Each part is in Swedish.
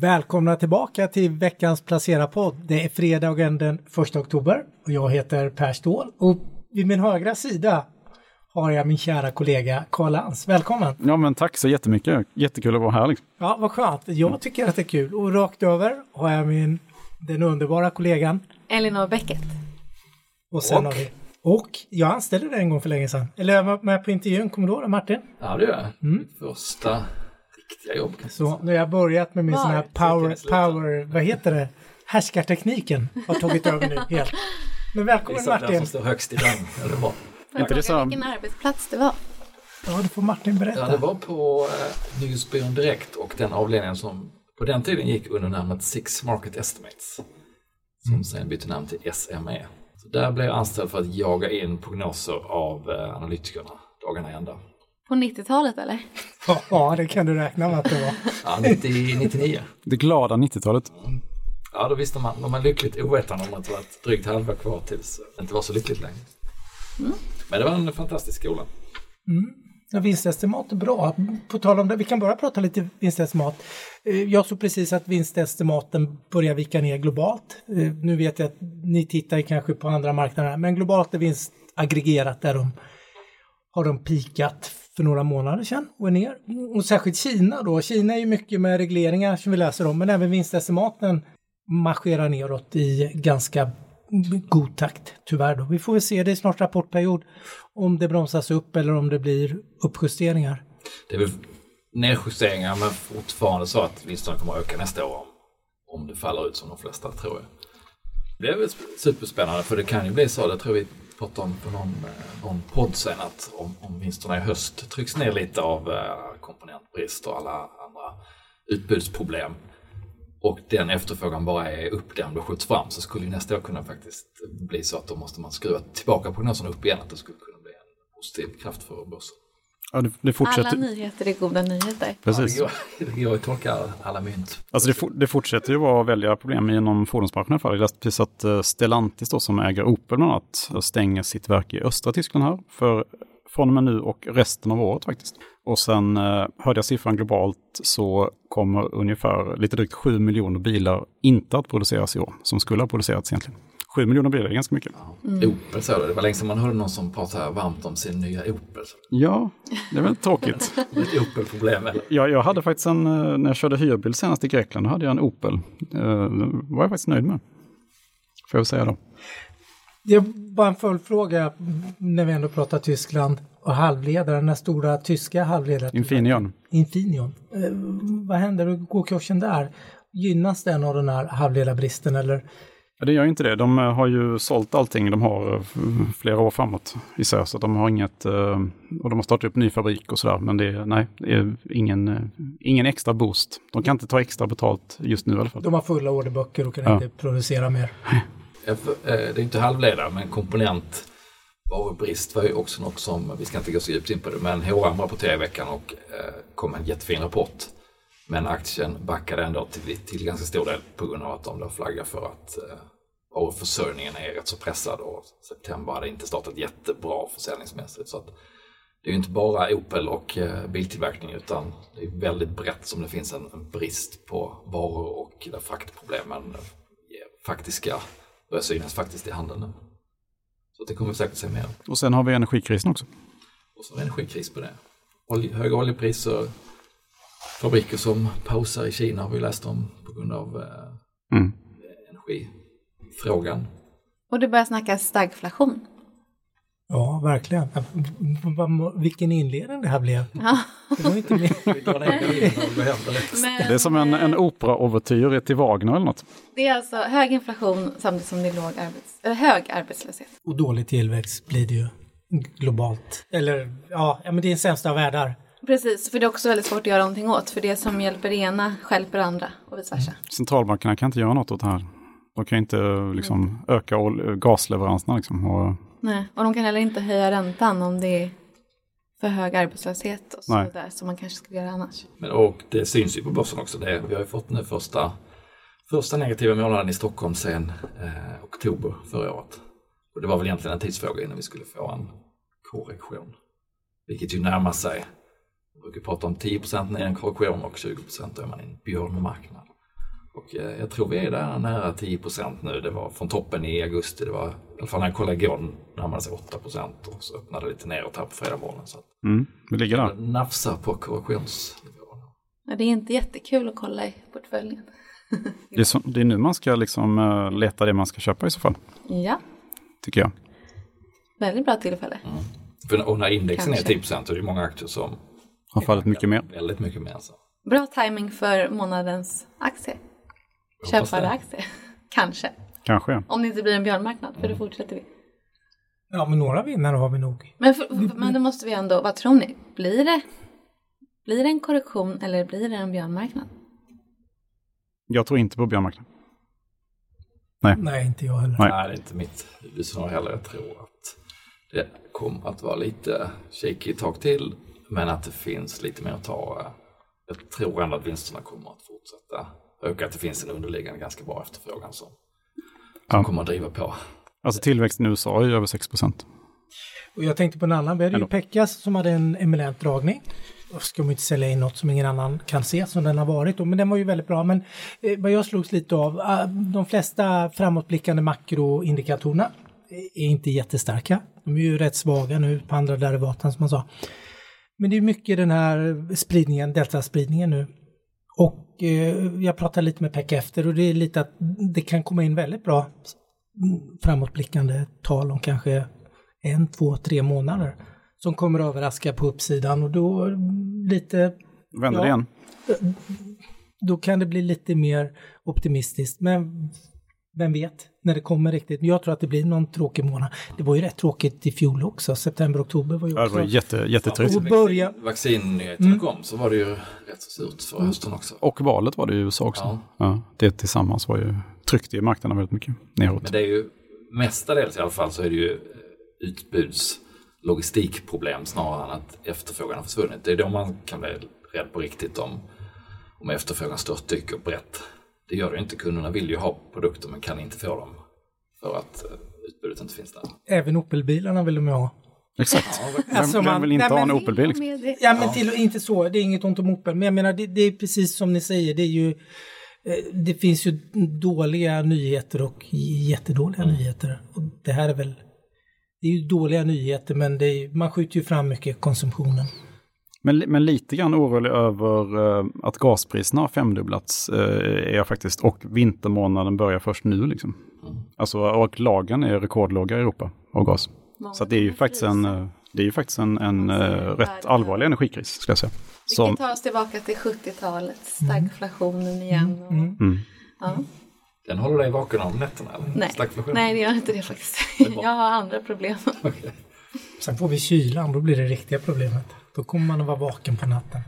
Välkomna tillbaka till veckans Placera-podd. Det är fredagen den 1 oktober och jag heter Per Ståhl och vid min högra sida har jag min kära kollega Karl Lans. Välkommen! Ja men tack så jättemycket, jättekul att vara här. Liksom. Ja, vad skönt. Jag tycker att det är kul och rakt över har jag min, den underbara kollegan. Elinor Bäcket. Och sen Och? har vi och jag anställde dig en gång för länge sedan. Eller jag var med på intervjun, kommer du ihåg det Martin? Ja, det gör jag. Mitt första riktiga jobb. Så nu har jag börjat med min Var? sån här power, jag power, vad heter det? Härskartekniken har tagit över nu helt. Men välkommen Gissa vem Martin! som står högst i den. Ja, det var, inte det så- Vilken arbetsplats det var. Ja, det får Martin ja, berätta. det var på eh, Nyhetsbyrån Direkt och den avdelningen som på den tiden gick under namnet Six Market Estimates. Som sen bytte namn till SME. Så där blev jag anställd för att jaga in prognoser av eh, analytikerna dagarna i ända. På 90-talet eller? Ja, det kan du räkna med att det var. Ja, 90, 99. Det glada 90-talet. Ja, då visste man, var man lyckligt ovetande om att det var ett drygt halvår kvar tills det inte var så lyckligt längre. Men det var en fantastisk skola. Ja, vinstestimat är bra. På tal om det, vi kan bara prata lite vinstestimat. Eh, Jag såg precis att vinstestimaten börjar vika ner globalt. Eh, Nu vet jag att ni tittar kanske på andra marknader, men globalt är vinst aggregerat där de har de pikat för några månader sedan och är ner. Och särskilt Kina då. Kina är ju mycket med regleringar som vi läser om, men även vinstestimaten marscherar neråt i ganska god takt, tyvärr. Då. Vi får väl se, det är snart rapportperiod, om det bromsas upp eller om det blir uppjusteringar. Det är väl nedjusteringar men fortfarande så att vinsterna kommer att öka nästa år om, det faller ut som de flesta tror jag. Det är väl superspännande för det kan ju bli så, det tror vi pratade om på någon, eh, någon podd sen att om, om vinsterna i höst trycks ner lite av eh, komponentbrist och alla andra utbudsproblem och den efterfrågan bara är uppdämd och skjuts fram så skulle ju nästa år kunna faktiskt bli så att då måste man skruva tillbaka prognoserna upp igen att det skulle kunna bli en positiv kraft för börsen. Ja, det, det Alla fortsätter. nyheter är goda nyheter. Precis. Ja, det går, att tolka alla mynt. Alltså det, for, det fortsätter ju vara väldiga problem inom alla fall. Jag läste precis att eh, Stellantis då, som äger Opel bland annat stänger sitt verk i östra Tyskland här för från och med nu och resten av året faktiskt. Och sen eh, hörde jag siffran globalt så kommer ungefär lite drygt 7 miljoner bilar inte att produceras i år, som skulle ha producerats egentligen. 7 miljoner bilar är ganska mycket. Opel så det. Det var länge sedan man hörde någon som pratade varmt om sin nya Opel. Ja, det är väl tråkigt. Det är ett Opel-problem eller? Jag, jag hade faktiskt en, eh, när jag körde hyrbil senast i Grekland, då hade jag en Opel. Eh, Den var jag faktiskt nöjd med. Får jag väl säga då. Det är bara en följdfråga när vi ändå pratar Tyskland och halvledare, den här stora tyska halvledaren. Infineon. Infineon. Eh, vad händer? Går kursen där? Gynnas den av den här halvledarbristen eller? Ja, det gör ju inte det. De eh, har ju sålt allting de har eh, flera år framåt i sig, så de har inget, eh, och de har startat upp ny fabrik och sådär, men det är, nej, det är ingen, ingen extra boost. De kan inte ta extra betalt just nu i alla fall. De har fulla orderböcker och kan Ja. inte producera mer. Det är inte halvledare men komponent varubrist var ju också något som, vi ska inte gå så djupt in på det, men H&M rapporterade i veckan och kom en jättefin rapport. Men aktien backade ändå till, till ganska stor del på grund av att de då flaggar för att eh, varuförsörjningen är rätt så pressad och september hade inte startat jättebra försäljningsmässigt. Så att det är ju inte bara Opel och eh, biltillverkning utan det är väldigt brett som det finns en, brist på varor och där fraktproblemen eh, faktiska, börjar synas faktiskt i handeln nu. Så det kommer vi säkert se mer. Och sen har vi energikrisen också. Och så är det energikris på det. Olje, höga oljepriser, fabriker som pausar i Kina har vi läst om på grund av eh, Mm. energifrågan. Och det börjar snackas stagflation. Ja, verkligen. Vilken inledning det här blev. Ja. Det var inte mer. Det är som en, en opera-ouvertyr till Wagner eller något. Det är alltså hög inflation samtidigt som det är låg arbets eller hög arbetslöshet. Och dålig tillväxt blir det ju globalt. Eller ja, ja men det är den sämsta av världar. Precis, för det är också väldigt svårt att göra någonting åt. För det som hjälper ena hjälper andra och vice versa. Centralbankerna kan inte göra något åt det här. De kan inte liksom, öka ol- gasleveranserna. Liksom, och, Nej, och de kan heller inte höja räntan om det är för hög arbetslöshet och sådär som man kanske skulle göra annars. Men, och det syns ju på börsen också. Det, vi har ju fått nu första, första negativa månaden i Stockholm sedan eh, oktober förra året. Och det var väl egentligen en tidsfråga innan vi skulle få en korrektion. Vilket ju närmar sig. Brukar prata om 10 ner i en korrektion och 20 då är man i en björnmarknad. Och eh, jag tror vi är där nära 10% nu. Det var från toppen i augusti. Det var, i alla fall när jag kollade igår, närmade sig 8 och så öppnade det lite neråt här på fredag morgon. Så Mm, vi ligger där. nafsar på korrektionsnivån. Ja, det är inte jättekul att kolla i portföljen. Det är, så, det är nu man ska liksom eh, leta det man ska köpa i så fall, Ja, tycker jag. väldigt bra tillfälle. För, och när indexen Kanske. är 10% så är det många aktier som Har fallit mycket mer. väldigt mycket mer. Så. Bra timing för månadens aktie. Köpare det. aktie. Kanske. Kanske. Om det inte blir en björnmarknad, för det fortsätter vi. Ja, men några vinnare har vi nog. Men, för, men då måste vi ändå, vad tror ni? Blir det, blir det en korrektion eller blir det en björnmarknad? Jag tror inte på björnmarknad. Nej, inte jag heller. Nej. Nej, det är inte mitt huvudscenario heller. Jag tror att det kommer att vara lite shaky ett tag till, men att det finns lite mer att ta. Jag tror ändå att vinsterna kommer att fortsätta öka, att det finns en underliggande ganska bra efterfrågan som, som Ja. kommer att driva på. Alltså tillväxten i USA är ju över 6 procent. Och jag tänkte på en annan. Vi hade ju. Pekkas som hade en eminent dragning. Då ska man inte sälja in något som ingen annan kan se som den har varit. Då, men den var ju väldigt bra. Men eh, vad jag slogs lite av, ah, de flesta framåtblickande makroindikatorerna är inte jättestarka. De är ju rätt svaga nu på andra derivaten som man sa. Men det är mycket den här spridningen, deltaspridningen nu. Och eh, jag pratade lite med Pekka efter och det är lite att det kan komma in väldigt bra framåtblickande tal om kanske en, två, tre månader som kommer att överraska på uppsidan och då lite, Vänder Ja. igen? då kan det bli lite mer optimistiskt. Men vem vet när det kommer riktigt. Jag tror att det blir någon tråkig månad. Det var ju rätt tråkigt i fjol också. September, oktober var ju Ja, det också... var jätte, jättetrist. Och börja- Vaccinnyheterna Mm. kom så var det ju rätt så surt för hösten också. Och valet var det i USA också. Ja. Ja. det tillsammans var ju, tryckte ju marknaden väldigt mycket neråt. Men det är ju mestadels i alla fall så är det ju utbuds logistikproblem snarare än att efterfrågan har försvunnit. Det är då man kan bli rädd på riktigt om, om efterfrågan störtdyker brett. Det gör det ju inte. Kunderna vill ju ha produkter men kan inte få dem för att eh, utbudet inte finns där. Även Opel-bilarna vill de ju ha. Exakt. Vem, Alltså, vem man- vill inte nej, ha en men- Opel-bil? liksom? Med det. Ja men till, inte så, det är inget ont om Opel. Men jag menar det, det är precis som ni säger, det är ju eh, det finns ju dåliga nyheter och jättedåliga nyheter. Och det här är väl det är ju dåliga nyheter men det är, man skjuter ju fram mycket konsumtionen. Men, men lite grann orolig över eh, att gaspriserna har femdubblats eh, är jag faktiskt. Och vintermånaden börjar först nu liksom. Alltså, och lagren är rekordlåga i Europa av gas. Så att det är ju faktiskt en, eh, det är ju faktiskt en, en eh, rätt allvarlig energikris skulle jag säga. Vi Som, kan ta oss tillbaka till 70-talet, stagflationen igen. Och, mm. ja. Den håller dig vaken om nätterna eller? Nej. Nej, det gör inte det faktiskt. Jag har andra problem. Okej. Sen får vi kylan, då blir det riktiga problemet. Då kommer man att vara vaken på natten.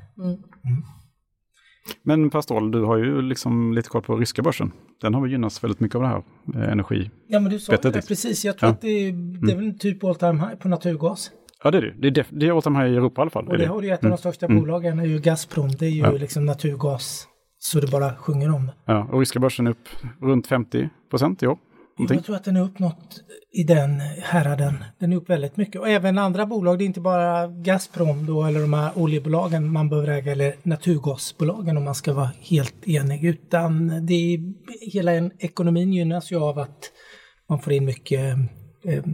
men Per Ståhl, du har ju liksom lite koll på ryska börsen. Den har väl gynnats väldigt mycket av det här eh, energi. Ja men du sa Bättre det, precis. Jag tror Ja. att det är, det är väl typ all time high på naturgas. Ja, det är det. Det är, det all time high i Europa i alla fall. Och det har ju ett av de största bolagen är ju Gazprom. Det är ju Ja. liksom naturgas. Så det bara sjunger om det. Ja, och ryska börsen är upp runt 50 procent i år. Någonting. Jag tror att den är upp något i den häraden. Den är upp väldigt mycket. Och även andra bolag, det är inte bara Gazprom då eller de här oljebolagen man behöver äga eller naturgasbolagen om man ska vara helt enig. Utan det är, hela en, ekonomin gynnas ju av att man får in mycket eh,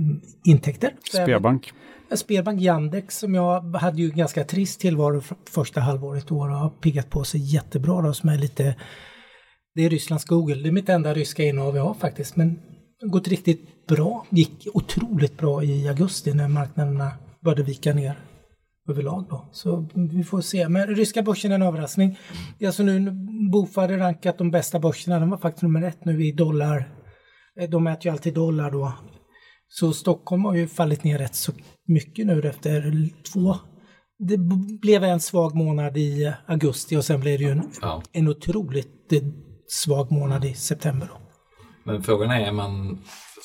intäkter. Sberbank. Spelbank Yandex som jag hade ju ganska trist tillvaro för första halvåret i år och har piggat på sig jättebra då som är lite det är Rysslands Google, det är mitt enda ryska innehav jag har faktiskt men det har gått riktigt bra, gick otroligt bra i augusti när marknaderna började vika ner överlag då. Så vi får se. Men ryska börsen är en överraskning. Det är alltså nu Bofa hade rankat de bästa börserna, den var faktiskt nummer ett nu i dollar. Eh, De mäter ju alltid dollar då. Så Stockholm har ju fallit ner rätt så mycket nu efter två. Det blev en svag månad i augusti och sen blev det ju en, Ja. en otroligt eh, svag månad i september. Då. Men frågan är, är man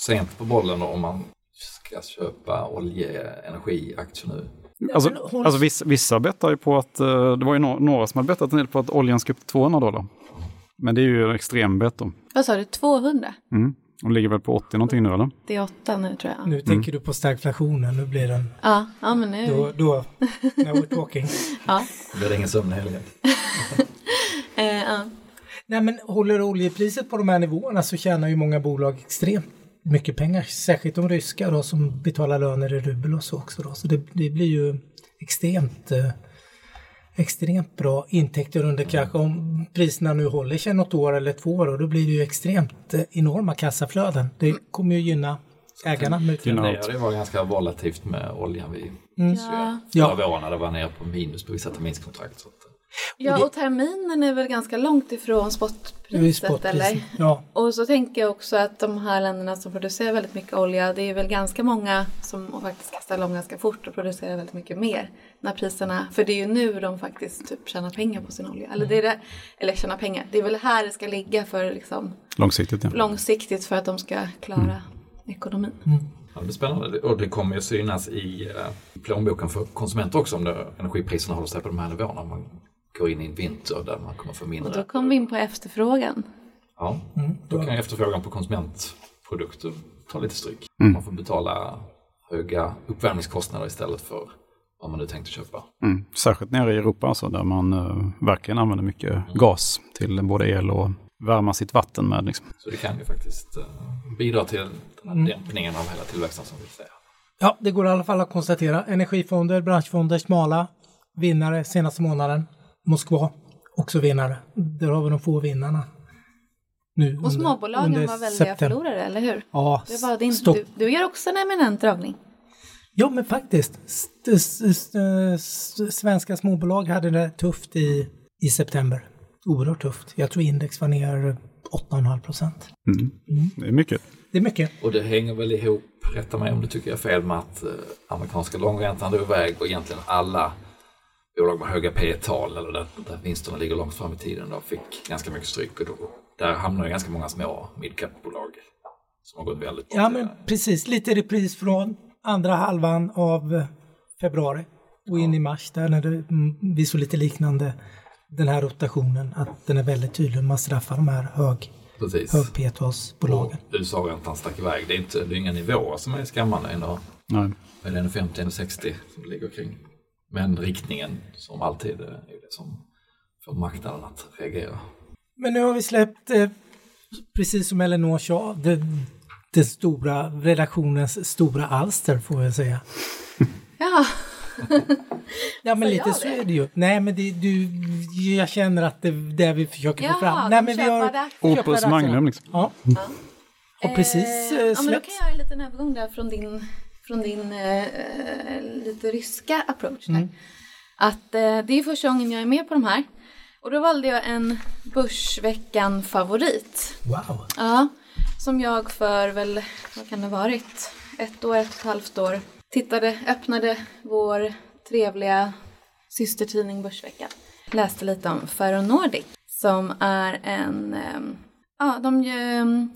sent på bollen då om man ska köpa oljeenergiaktier nu? Alltså, hon- alltså vissa, vissa bettar ju på att, eh, det var ju några som hade bettat en del på att oljan ska upp till 200 dollar. Men det är ju en extrem bett då. Vad sa du, 200? Mm. De ligger väl på 80 någonting nu eller? Det är åtta nu tror jag. Nu tänker du på stagflationen, nu blir den, Ja, ja men nu. då, då, now we're talking. Ja. Blir det ingen sömn i helgen? Eh, ja. Nej men håller oljepriset på de här nivåerna så tjänar ju många bolag extremt mycket pengar. Särskilt de ryska då som betalar löner i rubel och så också då. Så det, det blir ju extremt eh, extremt bra intäkter under kanske om priserna nu håller sig något år eller två år och då blir det ju extremt eh, enorma kassaflöden. Det kommer ju gynna ägarna. Det, det var ganska volatilt med oljan vi Ja. förra Ja. våren när det var nere på minus på vissa terminskontrakt. Så att, ja, och terminen är väl ganska långt ifrån spotpriset spotpriset. eller? Ja, Och så tänker jag också att de här länderna som producerar väldigt mycket olja, det är väl ganska många som faktiskt kan ställa om ganska fort och producera väldigt mycket mer. När priserna, för det är ju nu de faktiskt typ tjänar pengar på sin olja. Eller, det är det, eller tjänar pengar, det är väl här det ska ligga för liksom, Långsiktigt, ja. långsiktigt för att de ska klara ekonomin. Ja, det blir spännande och det kommer ju synas i eh, plånboken för konsumenter också om det, energipriserna håller sig på de här nivåerna. Man går in i en vinter där man kommer få Och då mindre. kommer vi in på efterfrågan. Ja, då kan ju efterfrågan på konsumentprodukter ta lite stryk. Mm. Man får betala höga uppvärmningskostnader istället för vad man nu tänkte köpa. Mm. Särskilt nere i Europa alltså, där man uh, verkligen använder mycket gas till både el och värma sitt vatten med. Liksom. Så det kan ju faktiskt eh, bidra till den Mm. här dämpningen av hela tillväxten som vi säger. ja, det går i alla fall att konstatera. Energifonder, branschfonder, smala, vinnare senaste månaden. Moskva, också vinnare. Där har vi de få vinnarna. Nu Och småbolagen var väldiga förlorare, eller hur? Ja, Det var din, du, du gör också en eminent dragning. Ja, men faktiskt. Svenska småbolag hade det tufft i, i september. Oerhört tufft. Jag tror index var ner 8,5 procent. Mm. Det är mycket. Det är mycket. Och det hänger väl ihop, rätta mig om du tycker jag är fel, med att eh, amerikanska långräntan drog iväg och egentligen alla bolag med höga P tal eller där, där vinsterna ligger långt fram i tiden då fick ganska mycket stryk och då, där hamnar ju ganska många små midcap-bolag som har gått väldigt bra. Ja, men precis. Lite repris från andra halvan av eh, februari och in i mars där när det, mm, vi såg lite liknande den här rotationen. Att den är väldigt tydlig. Man straffar de här hög, Precis. hög P-talsbolagen. Och USA-räntan stack iväg. Det är, inte, det är inga nivåer som är skrämmande ändå. Nej. Men det är 50 eller 60 som det ligger kring. Men riktningen som alltid är det som får marknaden att reagera. Men nu har vi släppt, eh, precis som Elinor sa, det, det stora, redaktionens stora alster får jag säga. Ja, Ja men lite så är det ju. Nej men det, du, jag känner att det är det vi försöker få Jaha, fram. Nej men vi har... Opus. Magnum liksom. Ja. Och precis Eh, eh, ja, men då kan jag göra en liten övergång där från din, från din eh, eh, lite ryska approach där. Mm. Att eh, det är första gången jag är med på de här. Och då valde jag en Börsveckan-favorit. Wow. Ja, som jag för väl, vad kan det varit, ett år, ett och ett halvt år tittade, öppnade vår trevliga systertidning Börsveckan. Läste lite om Ferronordic som är en, ehm, ja de gör, um,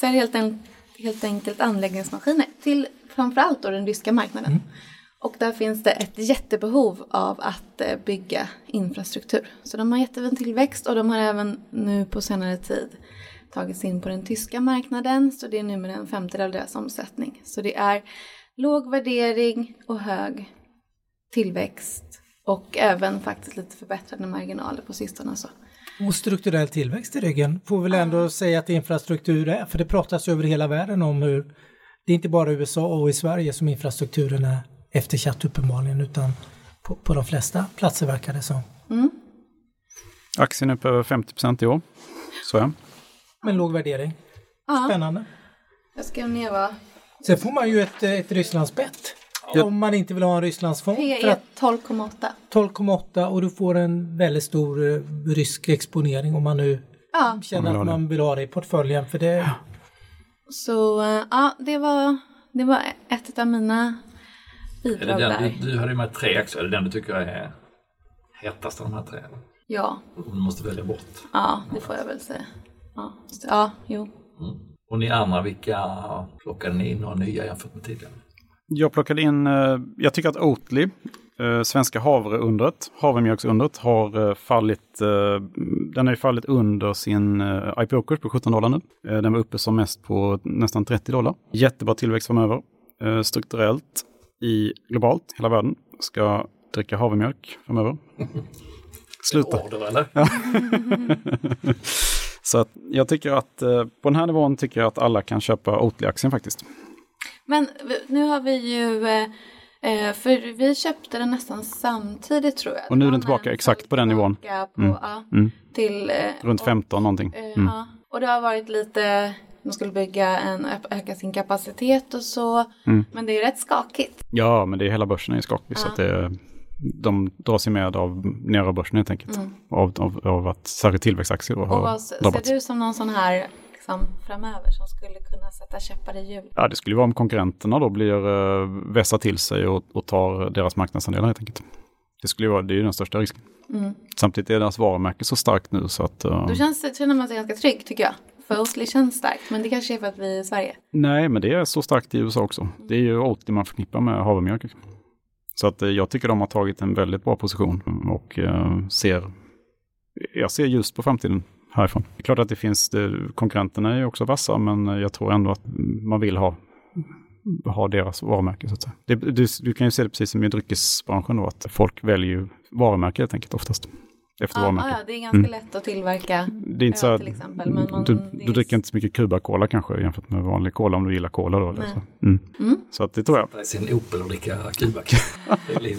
säljer helt, en, helt enkelt anläggningsmaskiner till framförallt då den ryska marknaden. Och där finns det ett jättebehov av att eh, bygga infrastruktur. Så de har jättefin tillväxt och de har även nu på senare tid tagit sig in på den tyska marknaden. Så det är numera en femtedel av deras omsättning. Så det är låg värdering och hög tillväxt. Och även faktiskt lite förbättrade marginaler på sistone. Så. Och strukturell tillväxt i ryggen. Får väl ändå säga att infrastruktur är, för det pratas över hela världen om hur det är inte bara i USA och i Sverige som infrastrukturen är eftersatt uppenbarligen utan på, på de flesta platser verkar det som. Aktien är på över 50 procent i år. Så ja. Men låg värdering. Ja, Spännande. jag ner vad Sen får man ju ett, ett Rysslandsbett. Om man inte vill ha en Rysslandsfond. För P att 12,8. 12,8 och du får en väldigt stor eh, rysk exponering om man nu Ja, känner att man vill ha det i portföljen. För det, så eh, ja, det var, det var ett av mina Är det bidrag den, där. du, du hade ju med tre aktier, är det den du tycker är hetast av de här tre? Ja, du måste välja bort. ja, det får jag väl säga. Ja, ja jo. Och ni andra, vilka plockade ni in några nya jämfört med tidigare? Jag plockade in, eh, jag tycker att Oatly, eh, svenska havreundret, havremjölksundret, har eh, fallit, eh, den har ju fallit under sin eh, IPO-kurs på 17 dollar nu. Eh, den var uppe som mest på nästan 30 dollar. Jättebra tillväxt framöver. Eh, strukturellt i globalt, hela världen, ska dricka havremjölk framöver. Sluta. Order eller? Så att jag tycker att eh, på den här nivån tycker jag att alla kan köpa Oatly-aktien faktiskt. Men nu har vi ju, eh, för vi köpte den nästan samtidigt tror jag. Och nu är den tillbaka exakt på den nivån. På, Mm. ja, Mm. till, eh, Runt och- 15 någonting. Eh, Mm. Ja, och det har varit lite, de skulle bygga en, öka sin kapacitet och så. Mm. Men det är rätt skakigt. Ja, men det är hela börsen är skakig så det, de dras ju med av ner av börsen helt enkelt. Av, av, av att särskilt tillväxtaktier Mm. Och har vad drabbats. ser du som någon sån här liksom, framöver som skulle kunna sätta käppar i hjul? Ja, det skulle vara om konkurrenterna då blir uh, vässar till sig och, och tar deras marknadsandelar helt enkelt. Det skulle vara, det är ju den största risken. Mm. Samtidigt är deras varumärke så starkt nu så att... eh, Då känns, känner man sig ganska trygg tycker jag. För Oatly känns starkt, men det kanske är för att vi är i Sverige. Nej, men det är så starkt i USA också. Det är ju Oatly man förknippar med havremjölk. Så att eh, jag tycker de har tagit en väldigt bra position och eh, ser, jag ser ljust på framtiden härifrån. Det är klart att det finns, det, konkurrenterna är ju också vassa, men jag tror ändå att man vill ha, ha deras varumärke så att säga. Det, du, du kan ju se det precis som i dryckesbranschen då, att folk väljer ju varumärke helt enkelt oftast. Efter Ja, varumärke. ja, det är ganska Mm. lätt att tillverka. Det är inte så här, till exempel, men man- du, du dricker inte så mycket Cuba-cola kanske jämfört med vanlig cola om du gillar cola då. Så. Mm. Mm. så att det tror jag. Det är sin Opel och dricka Cuba.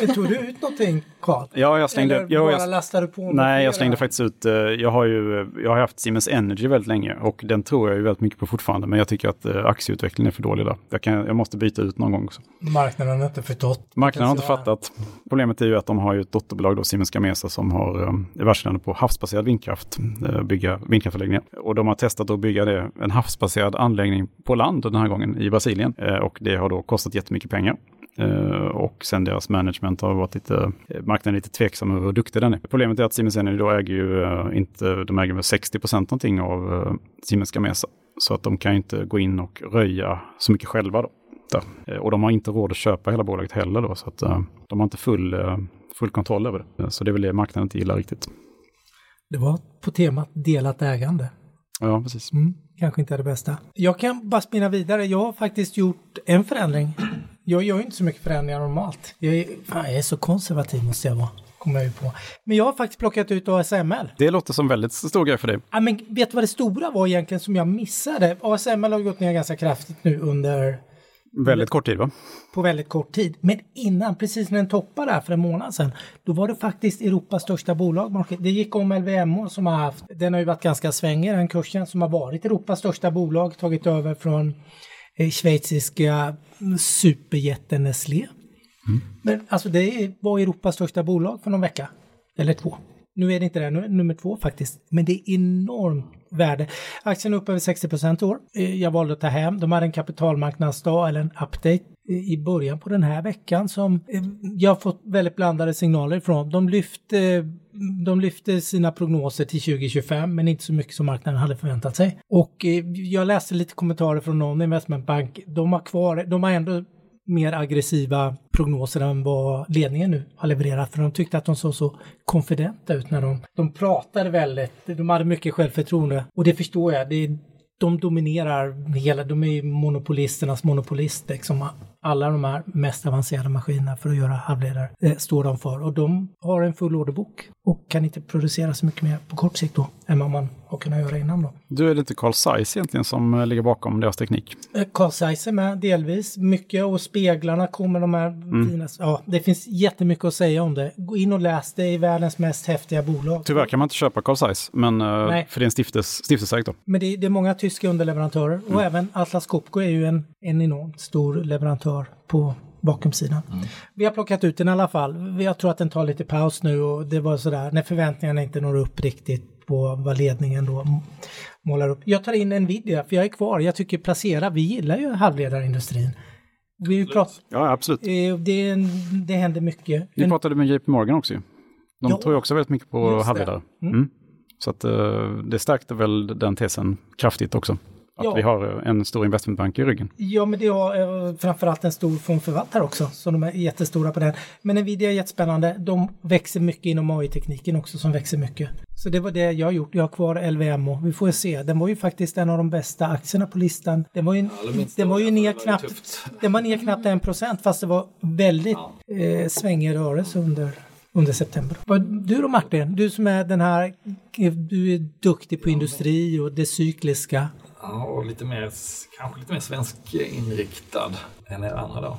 Men tog du ut någonting Carl? Ja, jag slängde, Eller ja, bara jag, lastade på nej, jag slängde faktiskt ut, eh, jag har ju jag har haft Siemens Energy väldigt länge och den tror jag ju väldigt mycket på fortfarande, men jag tycker att eh, aktieutvecklingen är för dålig där. Jag, kan, jag måste byta ut någon gång också. Marknaden har inte förstått. Marknaden har inte fattat. Problemet är ju att de har ju ett dotterbolag då, Siemens Gamesa, som har eh, är världsledande på havsbaserad vindkraft, eh, bygga vindkraftanläggningar. Och de har testat att bygga det, en havsbaserad anläggning på land den här gången i Brasilien. Eh, och det har då kostat jättemycket pengar. Och sen deras management har varit lite, marknaden är lite tveksam över hur duktig den är. Problemet är att Siemens Energy då äger ju inte, de äger väl 60 procent någonting av Siemens Gamesa. Så att de kan inte gå in och röja så mycket själva då. Där. Och de har inte råd att köpa hela bolaget heller då, så att de har inte full, full kontroll över det. Så det är väl det marknaden inte gillar riktigt. Det var på temat delat ägande. Ja, precis. Mm, kanske inte är det bästa. Jag kan bara spinna vidare. Jag har faktiskt gjort en förändring. Jag gör inte så mycket förändringar normalt. Jag är, fan, jag är så konservativ måste jag vara. Kommer jag ju på. Men jag har faktiskt plockat ut ASML. Det låter som väldigt stor grej för dig. Ja, men vet du vad det stora var egentligen som jag missade? ASML har gått ner ganska kraftigt nu under Väldigt kort tid va? på väldigt kort tid. Men innan, precis när den toppade där för en månad sedan, då var det faktiskt Europas största bolag. Det gick om LVMH som har haft, den har ju varit ganska svängig den kursen, som har varit Europas största bolag, tagit över från eh, schweiziska superjätten Nestlé. Men alltså det var Europas största bolag för någon vecka, eller två. Nu är det inte det, nu är det nummer två faktiskt. Men det är enormt värde. Aktien är upp över 60 procent i år. Eh, jag valde att ta hem. De hade en kapitalmarknadsdag eller en update i början på den här veckan som eh, jag har fått väldigt blandade signaler ifrån. De lyfte, de lyfte sina prognoser till 2025 men inte så mycket som marknaden hade förväntat sig. Och eh, jag läste lite kommentarer från någon investmentbank. De har kvar, de har ändå mer aggressiva prognoser än vad ledningen nu har levererat. För de tyckte att de såg så konfidenta ut när de, de pratade väldigt, de hade mycket självförtroende. Och det förstår jag, det de dominerar hela, de är ju monopolisternas monopolist. Liksom. Alla de här mest avancerade maskinerna för att göra halvledare eh, står de för. Och de har en full orderbok och kan inte producera så mycket mer på kort sikt då än vad man har kunnat göra innan då. Du är det inte Carl Zeiss egentligen som eh, ligger bakom deras teknik? Eh, Carl Zeiss är med delvis, mycket och speglarna kommer de här fina, ja det finns jättemycket att säga om det. Gå in och läs, det är världens mest häftiga bolag. Tyvärr kan man inte köpa Carl Zeiss, men, eh, för det är en stiftes, stiftelseägt då. Men det är, det är många tyska underleverantörer och även Atlas Copco är ju en, en enormt stor leverantör på vakuumsidan. Vi har plockat ut den i alla fall. Jag tror att den tar lite paus nu och det var sådär när förväntningarna inte når upp riktigt på vad ledningen då målar upp. Jag tar in Nvidia för jag är kvar. Jag tycker placera, vi gillar ju halvledarindustrin. Vi pratar, Ja, absolut. eh, det, det händer mycket. Vi pratade med JP Morgan också ju. De Ja. tror ju också väldigt mycket på halvledare. Mm. Mm. Så att eh, det stärkte väl den tesen kraftigt också. Att Ja. vi har en stor investmentbank i ryggen. Ja, men det har eh, framförallt en stor fondförvaltare också, så de är jättestora på den. Men Nvidia är jättespännande. De växer mycket inom AI-tekniken också, som växer mycket. Så det var det jag har gjort. Jag har kvar LVMH. Vi får se. Den var ju faktiskt en av de bästa aktierna på listan. Den var ju, minst den var ju det, ner det var ju knappt, den var ner knappt en procent, fast det var väldigt eh, svängig rörelse under under september. Du då Martin, du som är den här, du är duktig på industri och det cykliska. Ja, och lite mer, kanske lite mer svensk inriktad än er andra då.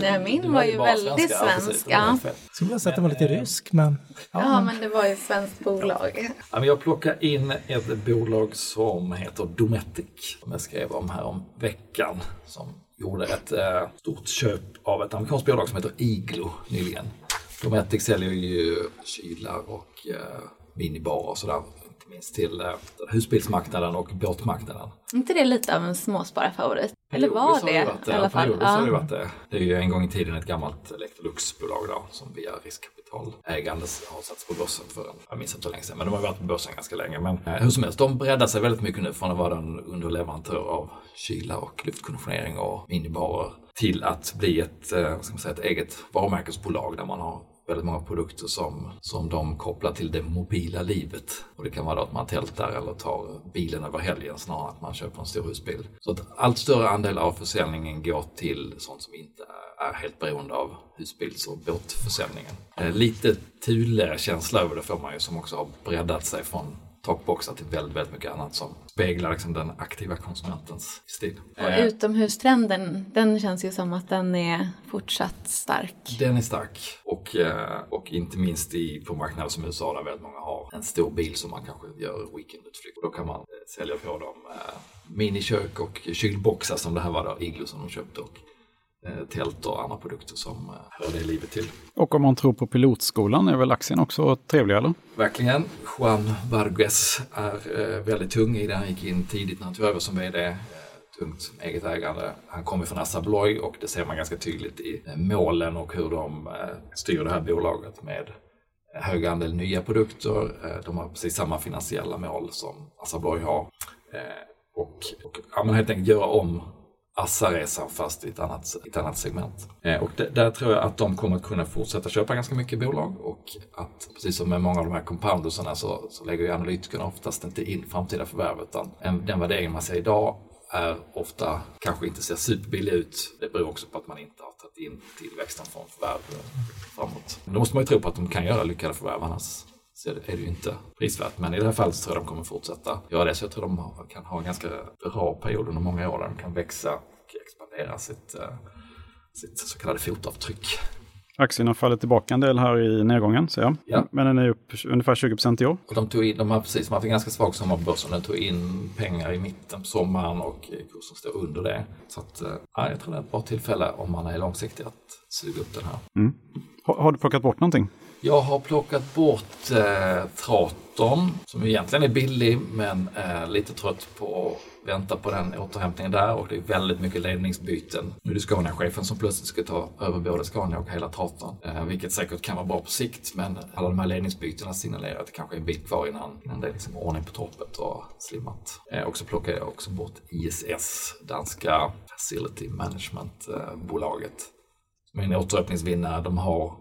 Nej, min var ju väldigt svensk. Ja. Jag skulle vilja säga att den var lite rysk, men... Ja, ja men det var ju ett svenskt bolag. Ja, jag plockade in ett bolag som heter Dometic, som jag skrev om här om veckan, som gjorde ett eh, stort köp av ett amerikanskt bolag som heter Iglo nyligen. Dometic säljer ju kylar och eh, minibarer och sådär minst till eh, husbilsmarknaden och båtmarknaden. inte det lite av en småspararfavorit? Eller var jo, det, det i alla fall? Ja. har det varit det. Det är ju en gång i tiden ett gammalt Electroluxbolag då, som via riskkapitalägande har satts på börsen för en, jag minns inte hur länge sedan, men de har varit på börsen ganska länge. Men eh, hur som helst, de breddar sig väldigt mycket nu från att vara en underleverantör av kyla och luftkonditionering och minibarer till att bli ett, eh, vad ska man säga, ett eget varumärkesbolag där man har väldigt många produkter som, som de kopplar till det mobila livet. Och det kan vara då att man tältar eller tar bilen över helgen snarare än att man köper en stor husbil. Så att allt större andel av försäljningen går till sånt som inte är helt beroende av husbils och båtförsäljningen. Eh, lite Thule-känsla över det får man ju som också har breddat sig från takboxar till väldigt, väldigt mycket annat som speglar liksom den aktiva konsumentens stil. Och eh, utomhustrenden, den känns ju som att den är fortsatt stark. Den är stark och, eh, och inte minst i, på marknader som USA där väldigt många har en stor bil som man kanske gör weekendutflykt då kan man eh, sälja på dem minikök och kylboxar som det här var då, Iglo som de köpte och tält och andra produkter som eh, hör det livet till. Och om man tror på pilotskolan är väl aktien också trevlig eller? Verkligen. Juan Vargas är eh, väldigt tung i det. Han gick in tidigt när han tog över som vd. Tungt eget ägande. Han kommer från Assa Abloy och det ser man ganska tydligt i målen och hur de styr det här bolaget med hög andel nya produkter. De har precis samma finansiella mål som Assa Abloy har. Och, och ja, helt enkelt göra om Assa-resan fast i ett annat, ett annat segment. Eh, och det, där tror jag att de kommer att kunna fortsätta köpa ganska mycket bolag och att precis som med många av de här compoundersarna så, så lägger ju analytikerna oftast inte in framtida förvärv utan en, den värdering man ser idag är ofta kanske inte ser superbillig ut. Det beror också på att man inte har tagit in tillväxten från förvärv framåt. Men då måste man ju tro på att de kan göra lyckade förvärv annars så är det ju inte prisvärt. Men i det här fallet så tror jag de kommer fortsätta göra det. Så jag tror de kan ha en ganska bra period under många år där de kan växa och expandera sitt, eh, sitt så kallade fotavtryck. Aktien har fallit tillbaka en del här i nedgången, ser jag. Ja. Men den är upp ungefär 20 procent i år. Och de, tog in, de har precis de har haft en ganska svag sommar på börsen. De tog in pengar i mitten på sommaren och kursen står under det. Så att, eh, ja, jag tror det är ett bra tillfälle om man är långsiktig att suga upp den här. Mm. Har, har, du plockat bort någonting? Jag har plockat bort eh, Traton som egentligen är billig men är lite trött på att vänta på den återhämtningen där och det är väldigt mycket ledningsbyten. Nu är det Scania-chefen som plötsligt ska ta över både Scania och hela Traton, eh, vilket säkert kan vara bra på sikt men alla de här ledningsbytena signalerar att det kanske är en bit kvar innan, innan det är liksom ordning på torpet och slimmat. Eh, och så plockar jag också bort ISS, danska Facility Management-bolaget. Eh, som är en återöppningsvinnare. De har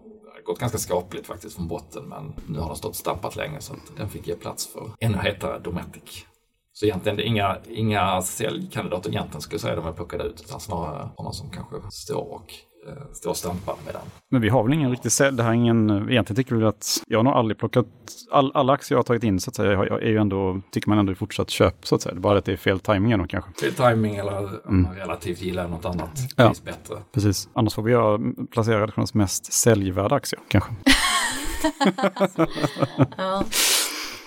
gått ganska skapligt faktiskt från botten men nu har den stått stampat länge så att den fick ge plats för ännu hetare Dometic. Så egentligen det är inga, inga säljkandidater egentligen skulle jag säga de är plockade ut utan snarare sådana som kanske står och eh, står och stampar med den. Men vi har väl ingen riktig sälj, det här är ingen, egentligen tycker vi att, jag har nog aldrig plockat, all, alla aktier jag har tagit in så att säga, jag, jag är ju ändå, tycker man ändå är fortsatt köp så att säga, det är bara att det är fel timing då kanske. Fel timing eller mm. relativt gillar något annat ja, bättre. Precis, annars får vi göra, placera redaktionens mest säljvärda aktier kanske. ja.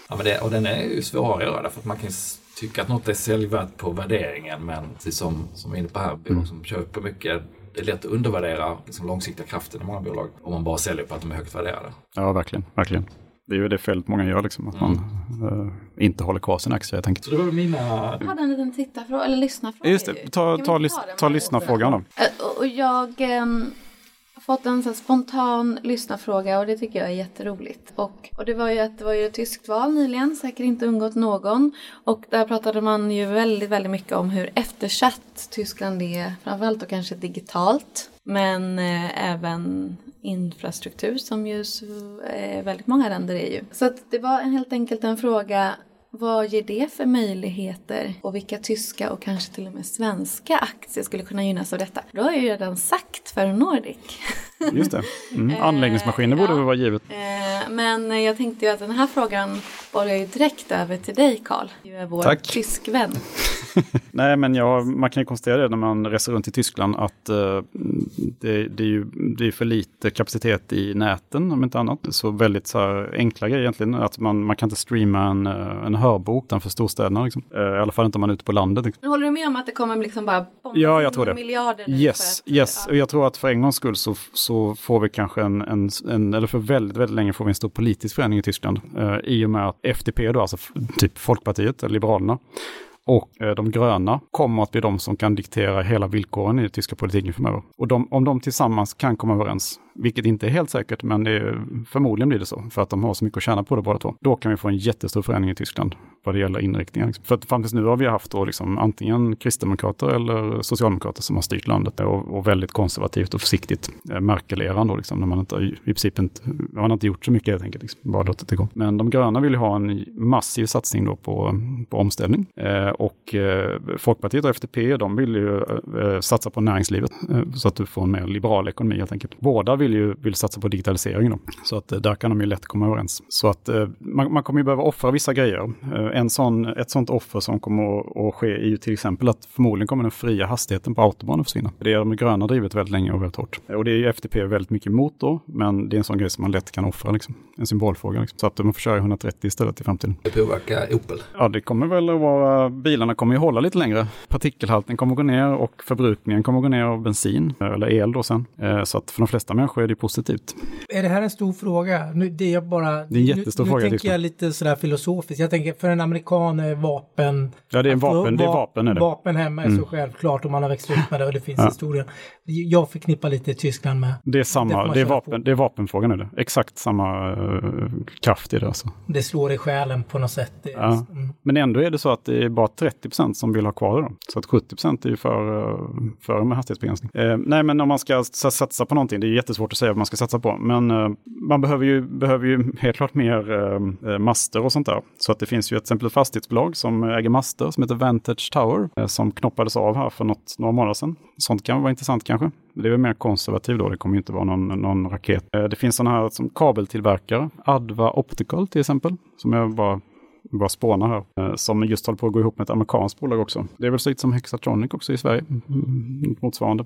ja men det, och den är ju svårare att göra för att man kan tycka att något är säljvärt på värderingen men som, som vi är inne på här, bolag som köper mycket det är lätt att undervärdera liksom, långsiktiga kraften i många bolag om man bara säljer på att de är högt värderade. Ja, verkligen. verkligen. Det är ju det felet många gör, liksom, att mm. man uh, inte håller kvar sin aktie. Jag tänker. Så det var mina... Jag hade en liten tittarfråga, eller lyssnarfråga. Just det, ta, ta, ta, ta lyssnarfrågan då. Uh, och jag... Um fått en så spontan lyssnarfråga och det tycker jag är jätteroligt. Och, och det var ju att det var ju ett tyskt val nyligen, säkert inte undgått någon. Och där pratade man ju väldigt, väldigt mycket om hur eftersatt Tyskland är, framförallt då kanske digitalt. Men eh, även infrastruktur som ju eh, väldigt många länder är ju. Så att det var helt enkelt en fråga vad ger det för möjligheter och vilka tyska och kanske till och med svenska aktier skulle kunna gynnas av detta? Då har jag ju redan sagt för Nordic. Just det. Mm. Anläggningsmaskiner borde ja. väl vara givet. Eh, Men jag tänkte ju att den här frågan bollar ju direkt över till dig Karl. Du är vår Tack. tyskvän. Nej, men ja, man kan ju konstatera det när man reser runt i Tyskland att eh, det, det är ju det är för lite kapacitet i näten om inte annat. Så väldigt så här, enkla grejer egentligen. Att man, man kan inte streama en, eh, en hörbok utanför storstäderna. Liksom. Eh, I alla fall inte om man är ute på landet. Liksom. Men håller du med om att det kommer liksom bara bomba Ja, jag tror det. miljarder Yes, att, yes. Och Ja. jag tror att för en gångs skull så, så så får vi kanske en, en, en, eller för väldigt, väldigt länge får vi en stor politisk förändring i Tyskland. Eh, I och med att FDP då, alltså typ Folkpartiet, eller Liberalerna, och eh, de gröna kommer att bli de som kan diktera hela villkoren i den tyska politiken framöver. Och de, om de tillsammans kan komma överens, vilket inte är helt säkert, men det är, förmodligen blir det så, för att de har så mycket att tjäna på det båda två. Då kan vi få en jättestor förändring i Tyskland vad det gäller inriktningen. Liksom. För att fram tills nu har vi haft då liksom antingen kristdemokrater eller socialdemokrater som har styrt landet och, och väldigt konservativt och försiktigt. Eh, Merkel-eran då, liksom, när man inte, i princip inte, man har inte gjort så mycket helt enkelt, liksom, bara låtit det gå. Men de gröna vill ju ha en massiv satsning då på, på omställning. Eh, och eh, Folkpartiet och FDP, de vill ju eh, eh, satsa på näringslivet eh, så att du får en mer liberal ekonomi helt enkelt. Båda vill ju vill satsa på digitalisering då, så att eh, där kan de ju lätt komma överens. Så att eh, man, man kommer ju behöva offra vissa grejer. Eh, en sån, ett sånt offer som kommer att, att ske är ju till exempel att förmodligen kommer den fria hastigheten på autobahn att försvinna. Det är de gröna drivit väldigt länge och väldigt hårt. Och det är ju FDP väldigt mycket emot då, men det är en sån grej som man lätt kan offra, liksom. en symbolfråga. Liksom. Så att man får köra i 130 istället i framtiden. Det påverkar Opel. Ja, det kommer väl att vara, bilarna kommer ju hålla lite längre. Partikelhalten kommer att gå ner och förbrukningen kommer att gå ner av bensin, eller el då sen. Så att för de flesta människor är det positivt. Är det här en stor fråga? Nu, det är jag bara... Det är en jättestor nu, fråga, Nu tänker jag lite sådär filosofiskt. Jag tänker för en amerikan är vapen... Ja, det är en att få vapen, det är va- vapen är det. Mm. Vapen hemma är så självklart om man har växt upp med det och det finns Ja. historia. Jag förknippar lite Tyskland med... Det är, samma, man det är, vapen, på. det är vapenfrågan är det. Exakt samma eh, kraft i det alltså. Det slår i själen på något sätt. Det, Ja. mm. Men ändå är det så att det är bara 30 procent som vill ha kvar det. Då. Så att 70 procent är ju för, eh, för med hastighetsbegränsning. Eh, nej, men om man ska satsa på någonting, det är jättesvårt Svårt att säga vad man ska satsa på. Men eh, man behöver ju, behöver ju helt klart mer eh, eh, master och sånt där. Så att det finns ju ett exempel fastighetsbolag som äger master som heter Vantage Tower eh, som knoppades av här för något, några månader sedan. Sånt kan vara intressant kanske. Det är väl mer konservativt då, det kommer ju inte vara någon, någon raket. Eh, Det finns sådana här som kabeltillverkare, Adva Optical till exempel, som jag bara bara spåna här, eh, som just håller på att gå ihop med ett amerikanskt bolag också. Det är väl så lite som Hexatronic också i Sverige, mm, mm, mm motsvarande.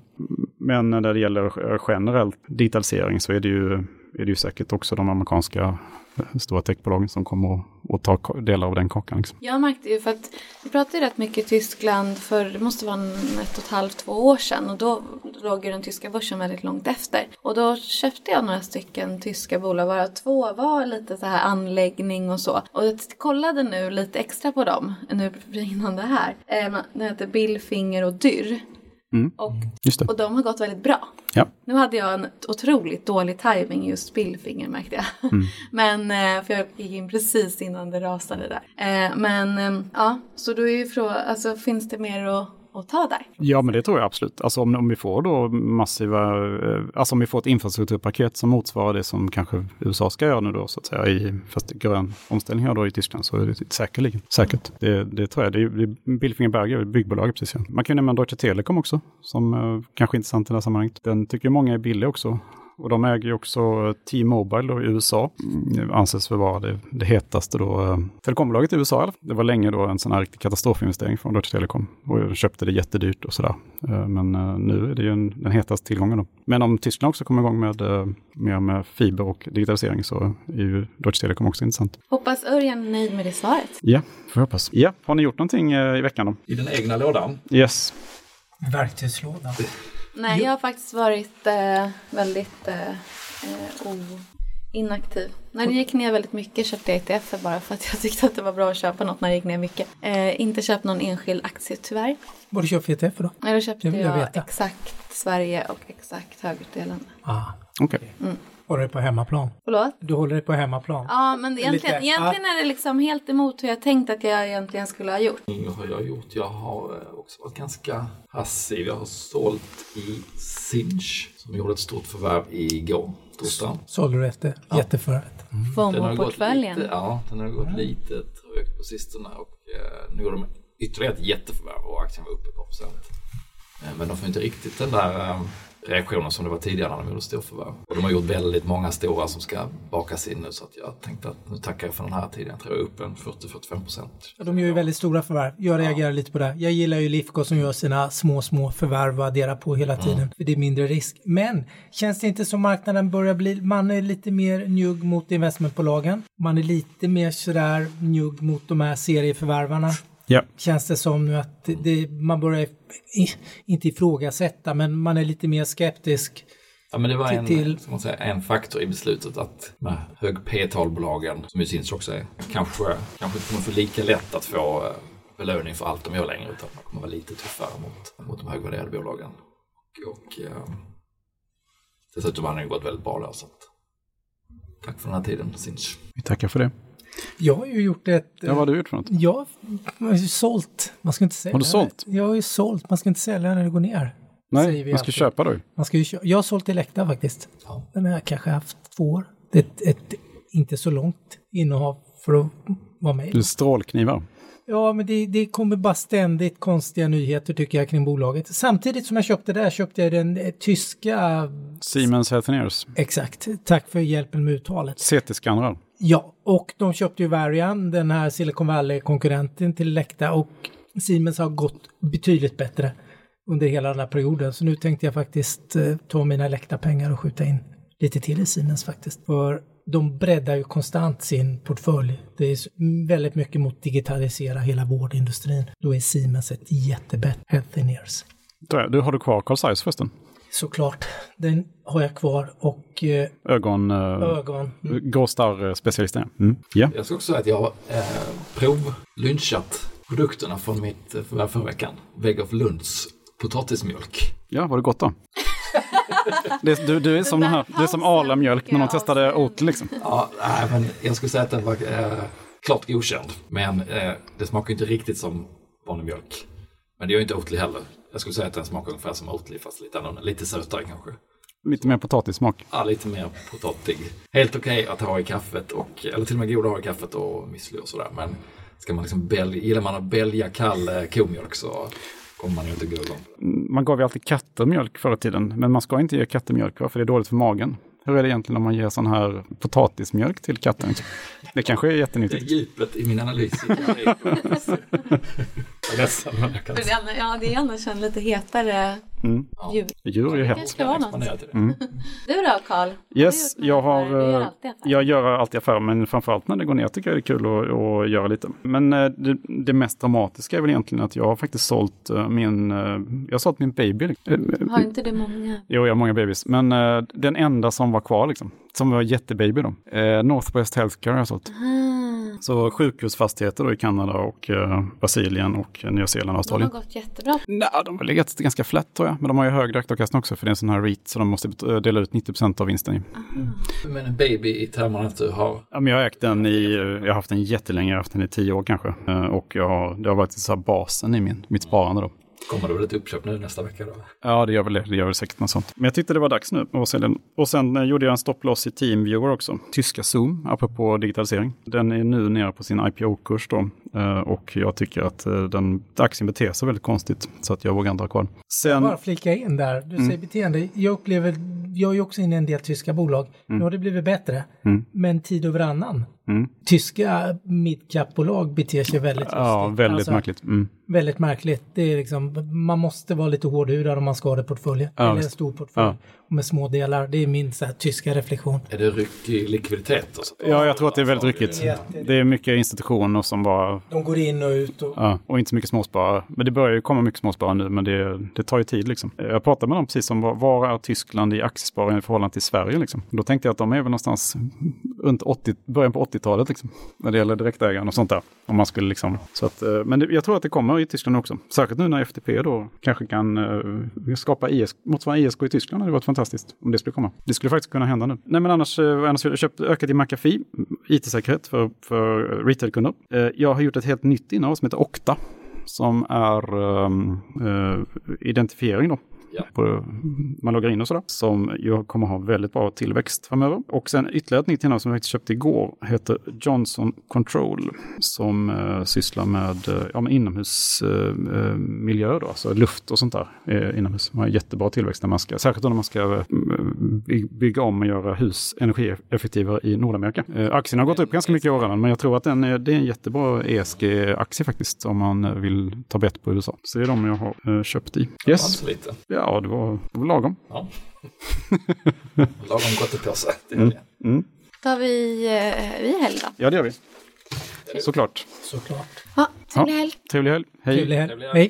Men när det gäller generellt generell digitalisering så är det ju, är det ju säkert också de amerikanska eh, stora techbolagen som kommer att, ta delar av den kakan. Liksom. Jag märkte ju för att vi pratade rätt mycket i Tyskland för det måste vara en ett och ett halvt, två år sedan och då låg ju den tyska börsen väldigt långt efter. Och då köpte jag några stycken tyska bolag, varav två var lite så här anläggning och så. Och jag kollade nu lite extra på dem nu innan det här. Eh, den heter Billfinger och Dyr Mm. Och, och de har gått väldigt bra. Ja. Nu hade jag en otroligt dålig timing just Billfinger märkte jag. Mm. Men, eh, för jag gick in precis innan det rasade där. Eh, Men eh, ja, så då är ju frågan, alltså finns det mer att, att ta där? Ja, men det tror jag absolut. Alltså om, om vi får då massiva, eh, alltså om vi får ett infrastrukturpaket som motsvarar det som kanske USA ska göra nu då, så att säga, i, fast grön omställning här då i Tyskland, så är det säkerligen, säkert. Det, det tror jag. Det är, det är Bilfinger Berger, byggbolaget precis. Ja. Man kan ju nämna Deutsche Telekom också, som eh, kanske är intressant i det här sammanhanget. Den tycker många är billig också. Och de äger ju också T-Mobile då i USA. Mm, anses för vara det, det hetaste då, eh, telekombolaget i USA. Det var länge då en sån här riktig katastrofinvestering från Deutsche Telekom. Och jag köpte det jättedyrt och sådär. Eh, men eh, nu är det ju en, den hetaste tillgången då. Men om Tyskland också kommer igång med, eh, mer med fiber och digitalisering så är ju Deutsche Telekom också intressant. Hoppas Örjan är nöjd med det svaret. Ja, får jag hoppas. Ja, har ni gjort någonting eh, i veckan då? I den egna lådan. Yes. Verktygslådan. Nej, jag har faktiskt varit eh, väldigt eh, eh, inaktiv. När det gick ner väldigt mycket köpte jag ETF bara för att jag tyckte att det var bra att köpa något när det gick ner mycket. Eh, inte köpt någon enskild aktie tyvärr. Vad du köpt för ETF då? Nej, då köpte jag jag exakt Sverige och exakt högutdelande. Ah, Okej. Håller dig på hemmaplan. Förlåt? Du håller dig på hemmaplan. Ja, men egentligen, Lite, egentligen är det liksom helt emot hur jag tänkt att jag egentligen skulle ha gjort. Vad har jag gjort? Jag har eh, också varit ganska passiv. Jag har sålt i Sinch som gjorde ett stort förvärv igår, torsdag. Sålde du efter jätteförvärvet. Den har gått FOMO-portföljen. lite, ja, den har gått lite tror högt på sistone och eh, nu gjorde de ytterligare ett jätteförvärv och aktien var uppe ett par procent. Eh, men de får inte riktigt den där eh, reaktionen som det var tidigare när de gjorde storförvärv. Och de har gjort väldigt många stora som ska bakas in nu så att jag tänkte att nu tackar jag för den här tiden. Jag tror jag är upp en 40-45 procent. De gör ju väldigt stora förvärv. Jag reagerar lite på det. Jag gillar ju Lifco som gör sina små, små förvärv och adderar på hela tiden. För det är mindre risk. Men känns det inte som marknaden börjar bli, man är lite mer njugg mot investmentbolagen. Man är lite mer sådär njugg mot de här serieförvärvarna. Ja. Känns det som nu att det, det, man börjar, inte ifrågasätta, men man är lite mer skeptisk. Ja, men det var Till- en, till- ska man säga, en faktor i beslutet att de hög P-talbolagen, som ju syns också är, kanske, kanske inte kommer få lika lätt att få eh, belöning för allt de gör längre utan man kommer vara lite tuffare mot, mot de högvärderade bolagen. Och, och eh, dessutom har den gått väldigt bra där så att, tack för den här tiden Sinch. Vi tackar för det. Jag har ju gjort ett... Ja, vad har du gjort för något? Jag har ju sålt. Man ska inte sälja. Har du sålt? Jag har ju sålt. Man ska inte sälja när det går ner. Nej, man ska alltid. köpa då. Man ska ju kö- jag har sålt Elekta faktiskt. Ja. Den har jag kanske haft två år. Det är ett, ett inte så långt innehav för att vara med. Du strålknivar. Ja, men det, det kommer bara ständigt konstiga nyheter tycker jag kring bolaget. Samtidigt som jag köpte det här köpte jag den eh, tyska... Siemens Healthineers. Exakt. Tack för hjälpen med uttalet. CT-skannrar. Ja, och de köpte ju Varian, den här Silicon Valley-konkurrenten till Elekta och Siemens har gått betydligt bättre under hela den här perioden. Så nu tänkte jag faktiskt eh, ta mina Elekta-pengar och skjuta in lite till i Siemens faktiskt. För de breddar ju konstant sin portfölj. Det är väldigt mycket mot digitalisera hela vårdindustrin. Då är Siemens ett jättebett. Healthineers. Du, har du kvar Carl Zeiss förresten? Såklart, den har jag kvar och eh, Ögon... Eh, ögon. Grå starr-specialisten, ja. Mm. ja. Jag ska också säga att jag har eh, provlynchat produkterna från mitt eh, förvärv förra veckan. Weg of Lunds potatismjölk. Ja, var det gott då? det, du, du är som, den här, du är som Arla-mjölk när de testade Oatly liksom. Ja, nej, men jag skulle säga att den var eh, klart godkänd. Men eh, det smakar inte riktigt som vanlig mjölk. Men det gör inte Oatly heller. Jag skulle säga att den smakar ungefär som Oatly fast lite annorlunda. Lite sötare kanske. Lite mer potatissmak. Ja, lite mer potatig. Helt okej att ha i kaffet och, eller till och med god att ha i kaffet och müsli och sådär. Men ska man liksom bälja, gillar man att bälja kall eh, komjölk så kommer man ju inte gå igång. Man gav ju alltid katter mjölk förr i tiden, men man ska inte ge katter mjölk va? för det är dåligt för magen. Hur är det egentligen om man ger sån här potatismjölk till katten? Det kanske är Det är jättenyttigt. djupet i min analys. Ledsen, men jag kan För det, är annars- ja, det är annars en lite hetare Mm. djur. Djur är ju hett. vara något. Mm. Du då Karl? Yes, jag har du? Du gör eh. Jag gör alltid affärer, men framförallt när det går ner tycker jag det är kul att, att göra lite. Men eh, det, det mest dramatiska är väl egentligen att jag har faktiskt sålt eh, min... Jag har sålt min baby. Har inte det många? Jo, jag har många babys. Men den enda som var kvar, liksom, som var jättebaby då, Northwest Healthcare har jag sålt. Ah, Så sjukhusfastigheter då i Kanada och eh, Brasilien och Nya Zeeland och de har Australien. gått jättebra. Nej, de har legat ganska flätt tror jag, men de har ju högre aktieavkastning också för det är en sån här REIT så de måste dela ut 90% av vinsten i. Men en baby i termerna att du har Ja, men jag har ägt den i, jag har haft den jättelänge, jag har haft den i tio år kanske. Eh, Och jag har, det har varit så här basen i min, mitt sparande då. Kommer det väl ett uppköp nu nästa vecka då? Ja, det gör väl det. Det gör väl säkert något sånt. Men jag tyckte det var dags nu att sälja den. Och sen eh, gjorde jag en stopploss i Teamviewer också. Tyska Zoom, apropå digitalisering. Den är nu nere på sin IPO-kurs då. Eh, Och jag tycker att eh, den, aktien beter sig väldigt konstigt. Så att jag vågar inte ha kvar. Sen, Bara flika in där, du Mm. säger beteende. Jag upplever, jag är ju också inne i en del tyska bolag. Nu har det blivit bättre, Mm. men tid över annan. Mm. Tyska midcap-bolag beter sig väldigt ja, lustigt. väldigt Alltså, märkligt. Mm. Väldigt märkligt. Det är liksom, man måste vara lite hårdhudad om man ska ha det portföljen. Ja, eller en stor portfölj. Ja. Med små delar. Det är min så här, tyska reflektion. Är det ryckig likviditet? Och så? Ja, jag tror att det är väldigt ryckigt. Det är mycket institutioner som bara De går in och ut och... Ja, och inte så mycket småsparare. Men det börjar ju komma mycket småsparare nu, men det, det tar ju tid liksom. Jag pratade med dem precis om var, är Tyskland i aktiesparande i förhållande till Sverige liksom. Då tänkte jag att de är väl någonstans runt 80, början på 80-talet liksom. När det gäller direktägande och sånt där. Om man skulle liksom, så att, eh, men det, jag tror att det kommer i Tyskland också. Särskilt nu när FTP då kanske kan uh, skapa IS, motsvarande ISK i Tyskland. Det hade varit fantastiskt om det skulle komma. Det skulle faktiskt kunna hända nu. Nej men annars, eh, annars har jag köpt ökat i McAfee, IT-säkerhet för, för retailkunder. Eh, jag har gjort ett helt nytt innehav som heter Okta som är um, uh, identifiering då. Ja. på, man loggar in och sådär, som ju kommer ha väldigt bra tillväxt framöver. Och sen ytterligare ett nytt innehav som jag faktiskt köpte igår heter Johnson Control som eh, sysslar med, eh, ja, med inomhusmiljö, eh, då, alltså luft och sånt där eh, inomhus. Man har jättebra tillväxt när man ska, särskilt när man ska eh, by- bygga om och göra hus energieffektivare i Nordamerika. Eh, aktien har gått upp ganska mycket i år, men jag tror att den är, det är en jättebra ESG-aktie faktiskt om man vill ta bett på USA. Så det är de jag har eh, köpt i. Yes, lite. Ja det var, det var lagom. Ja. Lagom gottepåse till helgen. Mm. Tar vi, eh, vi helg då? Ja, det gör vi. Såklart. Såklart. Ja, trevlig helg. Trevlig helg. Hej. Trevlig helg. Hej.